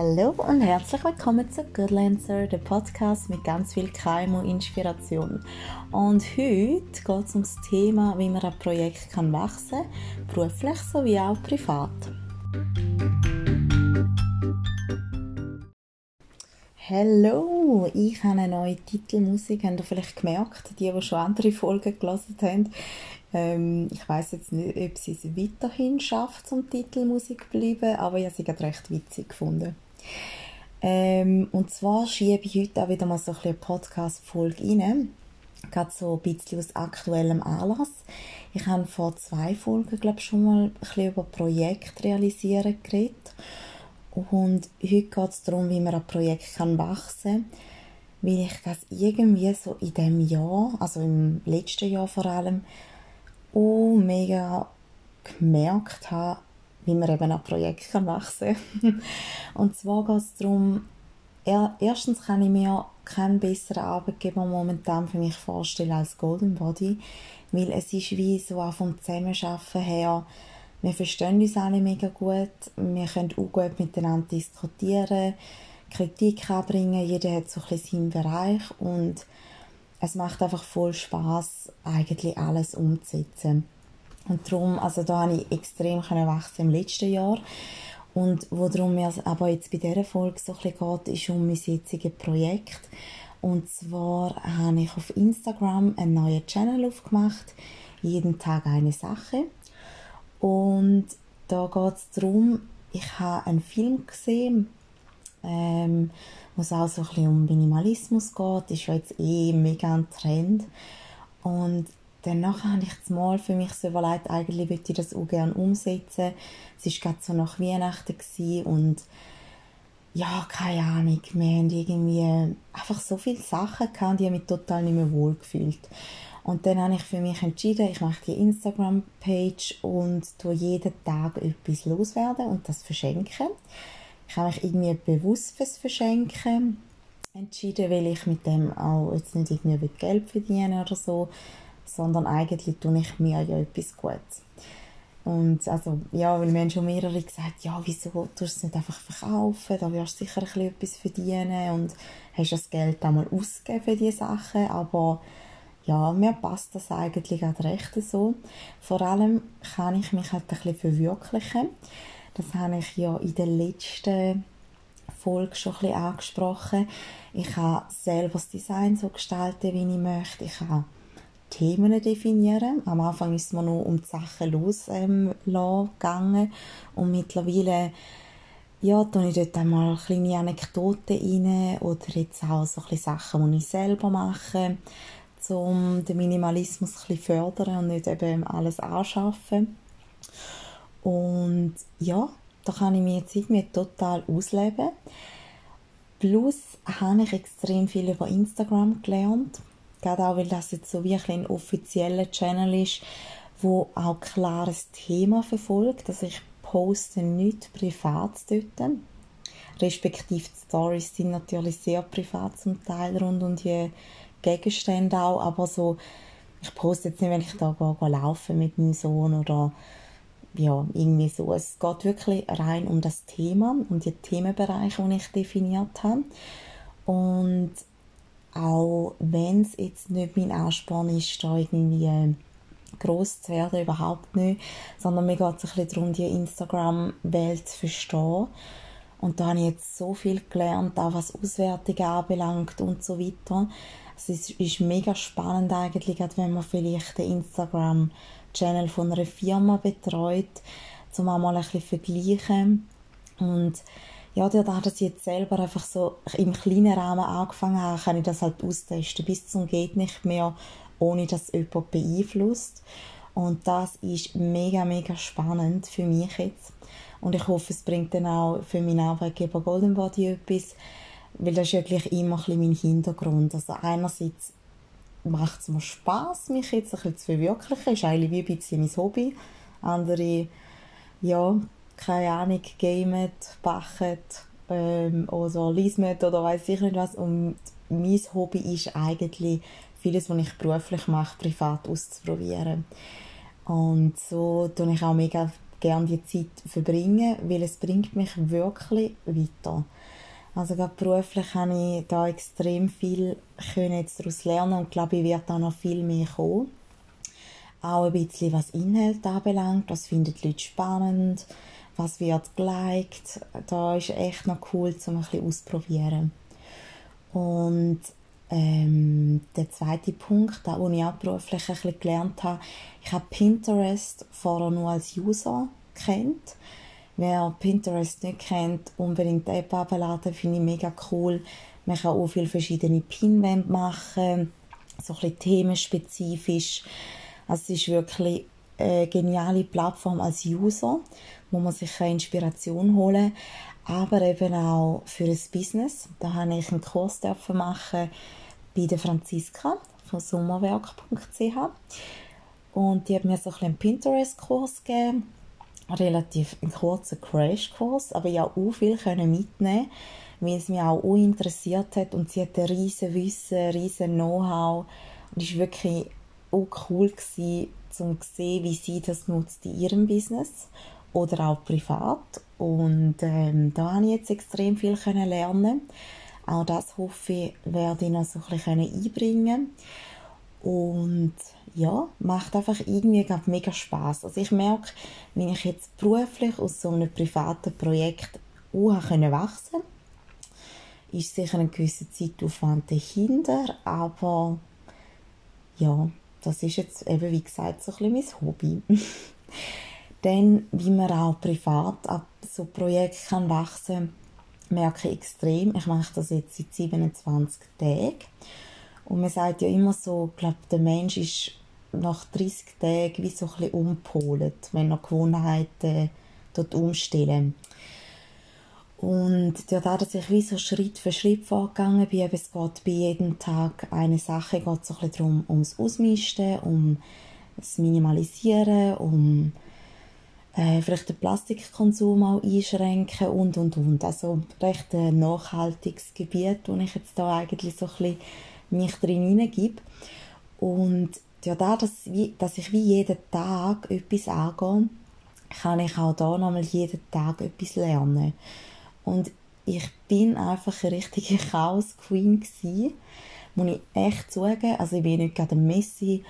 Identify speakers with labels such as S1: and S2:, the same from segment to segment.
S1: Hallo und herzlich willkommen zu Good Lancer, der Podcast mit ganz viel KMU-Inspiration. Und heute geht es um das Thema, wie man ein Projekt kann wachsen kann, beruflich sowie auch privat. Hallo, ich habe eine neue Titelmusik, habt ihr vielleicht gemerkt, die, die schon andere Folgen gelesen haben. Ähm, ich weiß jetzt nicht, ob sie es weiterhin schafft, zum Titelmusik zu bleiben, aber ich habe sie recht witzig gefunden. Ähm, und zwar schiebe ich heute auch wieder mal so ein eine Podcast-Folge rein. Gerade so ein bisschen aus aktuellem Anlass. Ich habe vor zwei Folgen, glaube ich, schon mal ein bisschen über Projekt realisieren geredet. Und heute geht es darum, wie man ein Projekt kann wachsen kann. Weil ich das irgendwie so in dem Jahr, also im letzten Jahr vor allem, auch mega gemerkt habe, wie man eben ein Projekt kann wachsen kann. Und zwar geht es darum, er, erstens kann ich mir keinen besseren Arbeitgeber momentan für mich vorstellen als Golden Body, weil es ist wie so auch vom Zusammenarbeiten her, wir verstehen uns alle mega gut, wir können auch gut miteinander diskutieren, Kritik anbringen, jeder hat so ein bisschen seinen Bereich und es macht einfach voll Spaß, eigentlich alles umzusetzen. Und darum, also da habe ich extrem wachsen im letzten Jahr. Und worum mir aber jetzt bei dieser Folge so ein geht, ist um mein jetziges Projekt. Und zwar habe ich auf Instagram einen neuen Channel aufgemacht. Jeden Tag eine Sache. Und da geht es darum, ich habe einen Film gesehen, ähm, wo es auch so ein bisschen um Minimalismus geht, ist ja jetzt eh mega ein Trend. Und danach habe ich das Mal für mich so überlegt, eigentlich würde ich das auch gerne umsetzen. Es war gerade so nach Weihnachten und ja, keine Ahnung, wir haben irgendwie einfach so viele Sachen gehabt, die haben mich total nicht mehr wohl gefühlt. Und dann habe ich für mich entschieden, ich mache die Instagram-Page und tue jeden Tag etwas loswerden und das verschenken. Ich habe mich irgendwie bewusst fürs Verschenken entschieden, weil ich mit dem auch jetzt nicht irgendwie Geld verdiene oder so, sondern eigentlich tue ich mir ja etwas Gutes. Und also, ja, weil mir haben schon mehrere gesagt, ja, wieso tust du es nicht einfach verkaufen, da wirst du sicher ein bisschen etwas verdienen und hast das Geld einmal ausgegeben für diese Sachen, aber ja, mir passt das eigentlich gerade recht so. Vor allem kann ich mich halt ein bisschen verwirklichen. Das habe ich ja in der letzten Folge schon ein bisschen angesprochen. Ich kann selber das Design so gestalten, wie ich möchte. Ich kann Themen definieren. Am Anfang ist man nur um die Sachen losgegangen ähm, und mittlerweile ja, tue ich dort einmal kleine Anekdoten rein oder jetzt auch so Sachen, die ich selber mache, um den Minimalismus ein fördern und nicht eben alles anschaffen. Und ja, da kann ich mich jetzt irgendwie total ausleben. Plus habe ich extrem viel über Instagram gelernt. Gerade auch, weil das jetzt so wie ein offizieller Channel ist, wo auch klares Thema verfolgt. Also ich poste nichts privat dort. Respektive die Stories sind natürlich sehr privat zum Teil rund um die Gegenstände auch, aber so, ich poste jetzt nicht, wenn ich da gehe, gehe laufen mit meinem Sohn oder ja, irgendwie so. Es geht wirklich rein um das Thema, um die Themenbereiche, die ich definiert habe. Und auch wenn es jetzt nicht mein Ansporn ist, da irgendwie groß zu werden, überhaupt nicht, sondern mir geht es ein bisschen darum, die Instagram-Welt zu verstehen. Und da habe ich jetzt so viel gelernt, auch was Auswertungen anbelangt und so weiter. Es ist, ist mega spannend eigentlich, wenn man vielleicht den Instagram Channel von einer Firma betreut, um auch mal ein bisschen vergleichen. Und ja, da dass ich jetzt selber einfach so im kleinen Rahmen angefangen habe, kann ich das halt austesten, bis zum geht nicht mehr, ohne dass jemand beeinflusst. Und das ist mega, mega spannend für mich jetzt. Und ich hoffe, es bringt dann auch für meinen Arbeitgeber Golden Body etwas, weil das ist ja gleich immer ein bisschen mein Hintergrund. Also einerseits macht es mir Spaß, mich jetzt ein bisschen zu verwirklichen. Ist eigentlich wie ein bisschen mein Hobby. Andere, ja, keine Ahnung, gamen, backen ähm, oder lesen oder weiß ich nicht was. Und mein Hobby ist eigentlich vieles, was ich beruflich mache, privat auszuprobieren. Und so tue ich auch mega gerne die Zeit verbringen, weil es bringt mich wirklich weiter. Also gerade beruflich habe ich da extrem viel daraus lernen und glaube, ich werde da noch viel mehr kommen. Auch ein bisschen was Inhalt anbelangt, was finden die Leute spannend, was wird geliked. Da ist echt noch cool, um ein bisschen auszuprobieren. Und ähm, der zweite Punkt, den ich auch beruflich ein bisschen gelernt habe, ich habe Pinterest vorher nur als User kennt. Wer Pinterest nicht kennt, unbedingt die App abladen, finde ich mega cool. Man kann auch viele verschiedene Pinwände machen, so ein bisschen themenspezifisch. Also es ist wirklich eine geniale Plattform als User, wo man sich Inspiration holen kann, aber eben auch für ein Business. Da habe ich einen Kurs machen bei der Franziska von sommerwerk.ch und die hat mir so ein einen Pinterest-Kurs gegeben, relativ einen kurzen Crash-Kurs, aber ja auch viel können mitnehmen weil es mich auch interessiert hat. Und sie hat ein riesen Wissen, riesen Know-how. Und es war wirklich auch cool gewesen, um zu sehen, wie sie das nutzt in ihrem Business oder auch privat und ähm, da habe ich jetzt extrem viel können lernen auch das hoffe ich, werde ich noch so ein bisschen einbringen und ja, macht einfach irgendwie mega Spaß. Also ich merke, wenn ich jetzt beruflich aus so einem privaten Projekt auch können wachsen ist sicher ein gewisser Zeitaufwand dahinter, aber ja, das ist jetzt eben, wie gesagt, so ein bisschen mein Hobby. Dann, wie man auch privat ab so Projekten kann wachsen merke ich extrem. Ich mache das jetzt seit 27 Tagen. Und man sagt ja immer so, ich glaube, der Mensch ist nach 30 Tagen wie so ein bisschen umpolt, wenn er Gewohnheiten dort umstellen. Und dadurch, dass ich wie so Schritt für Schritt vorgegangen bin, es geht bei jedem Tag eine Sache, geht so ein bisschen darum, ums Ausmisten, um das Minimalisieren, um äh, vielleicht den Plastikkonsum auch einschränken und, und, und. Also recht ein nachhaltiges Gebiet, wo ich jetzt da eigentlich so ein bisschen mich drin hineingebe. Und ja, da, dass, dass ich wie jeden Tag etwas angehe, kann ich auch da nochmal jeden Tag etwas lernen. Und ich bin einfach eine richtige Chaos-Queen gewesen, muss ich echt zugeben. Also ich bin nicht gerade Messi.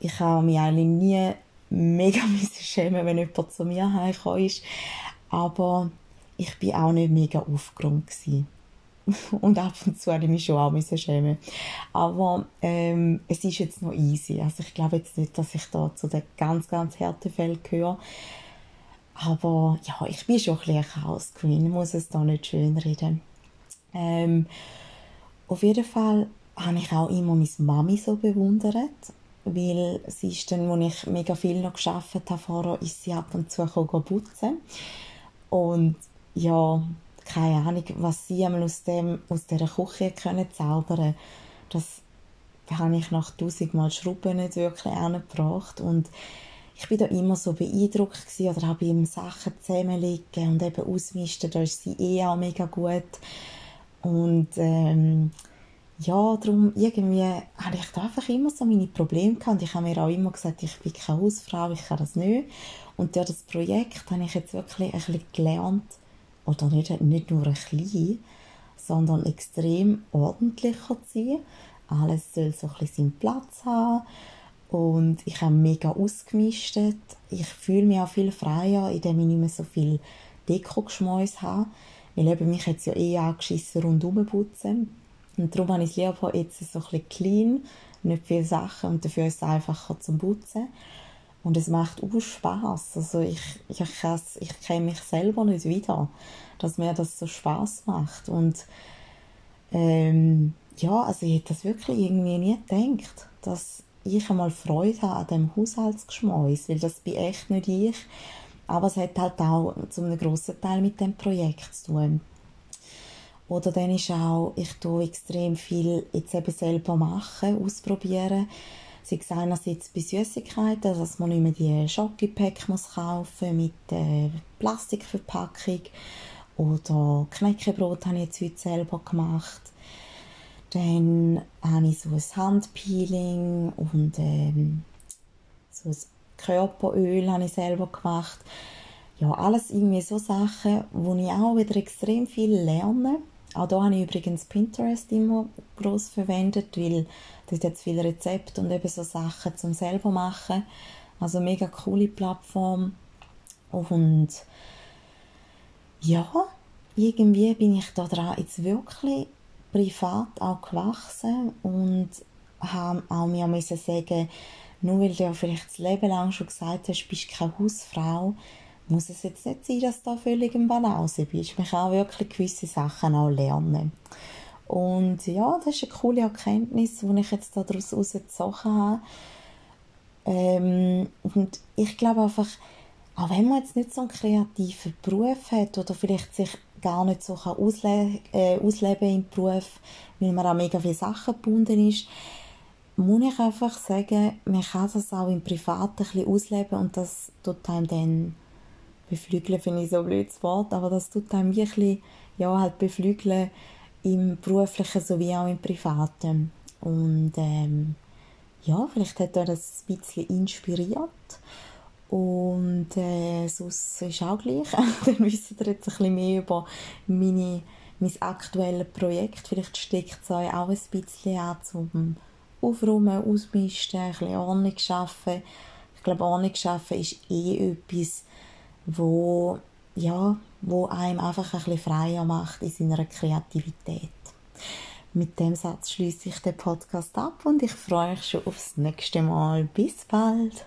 S1: Ich habe mich eigentlich nie mega schämen, wenn jemand zu mir heimgekommen ist. Aber ich bin auch nicht mega aufgeräumt und ab und zu habe ich mich schon auch schämen Aber ähm, es ist jetzt noch easy. Also ich glaube jetzt nicht, dass ich da zu den ganz, ganz harten Fällen gehöre. Aber ja, ich bin schon ein bisschen Chaos Queen, muss es da nicht schön reden. Ähm, auf jeden Fall habe ich auch immer meine Mami so bewundert, weil sie ist dann, als ich mega viel noch geschafft habe vorher, ist sie ab und zu putzen. Und ja, keine Ahnung, was sie einmal aus, dem, aus dieser Küche können zaubern. Das habe ich nach tausendmal Schrauben nicht wirklich angebracht und ich bin da immer so beeindruckt gewesen, oder habe ihm Sachen zusammenlegen und eben ausmisten, da ist sie eh auch mega gut. Und ähm, ja, darum irgendwie habe ich da einfach immer so meine Probleme gehabt ich habe mir auch immer gesagt, ich bin keine Hausfrau, ich kann das nicht und durch das Projekt habe ich jetzt wirklich ein bisschen gelernt, oder nicht, nicht nur ein bisschen, sondern extrem ordentlicher zu sein. Alles soll so ein bisschen seinen Platz haben. Und ich habe mega ausgemistet. Ich fühle mich auch viel freier, indem ich nicht mehr so viel Deko-Geschmäus habe. Weil eben mich es ja eh angeschissen rundum putzen. Und darum habe ich es lieber jetzt so ein bisschen clean, nicht viele Sachen und dafür ist es einfacher zum Putzen. Und es macht auch Spaß. Also ich, ich, ich kenne mich selber nicht wieder, dass mir das so Spaß macht. Und ähm, ja, also ich hätte das wirklich irgendwie nie gedacht, dass ich einmal Freude habe an dem Haushaltsgeschmäus, weil das bin echt nicht ich. Aber es hat halt auch zu einem grossen Teil mit dem Projekt zu tun. Oder dann ist auch, ich tue extrem viel jetzt eben selber machen, ausprobieren sei es einerseits bei Süßigkeiten, dass man nicht mehr die Schokipack muss kaufen mit der Plastikverpackung oder Knäckebrot habe ich jetzt heute selber gemacht. Dann habe ich so ein Handpeeling und ähm, so ein Körperöl habe ich selber gemacht. Ja, alles irgendwie so Sachen, wo ich auch wieder extrem viel lerne. Auch da habe ich übrigens Pinterest immer groß verwendet, weil dort jetzt viele Rezepte und eben so Sachen zum selber machen. Also mega coole Plattform. Und ja, irgendwie bin ich da dran jetzt wirklich privat auch gewachsen und habe auch mir müssen sagen, nur weil du ja vielleicht das Leben lang schon gesagt hast, bist keine Hausfrau, muss es jetzt nicht sein, dass da völlig im Balance bist. Man kann auch wirklich gewisse Sachen auch lernen. Und ja, das ist eine coole Erkenntnis, die ich jetzt daraus herausgezogen habe. Ähm, und ich glaube einfach, auch wenn man jetzt nicht so einen kreativen Beruf hat oder vielleicht sich gar nicht so kann ausle äh, ausleben im Beruf, weil man an mega viele Sachen gebunden ist, muss ich einfach sagen, man kann das auch im Privaten ein bisschen ausleben und das tut einem dann beflügeln, finde ich so ein blödes Wort, aber das tut einem wirklich ja, halt beflügeln im Beruflichen sowie auch im Privaten. Und ähm, ja, vielleicht hat er das ein bisschen inspiriert. Und äh, sonst ist auch gleich. Dann wisst ihr jetzt ein bisschen mehr über meine, mein aktuelles Projekt. Vielleicht steckt es euch auch ein bisschen an, zum Aufräumen, Ausmisten, ein bisschen Ordnung schaffen. Ich glaube, Ordnung schaffen ist eh etwas, wo, ja, wo einem einfach ein bisschen freier macht in seiner Kreativität. Mit dem Satz schließe ich den Podcast ab und ich freue mich schon aufs nächste Mal. Bis bald!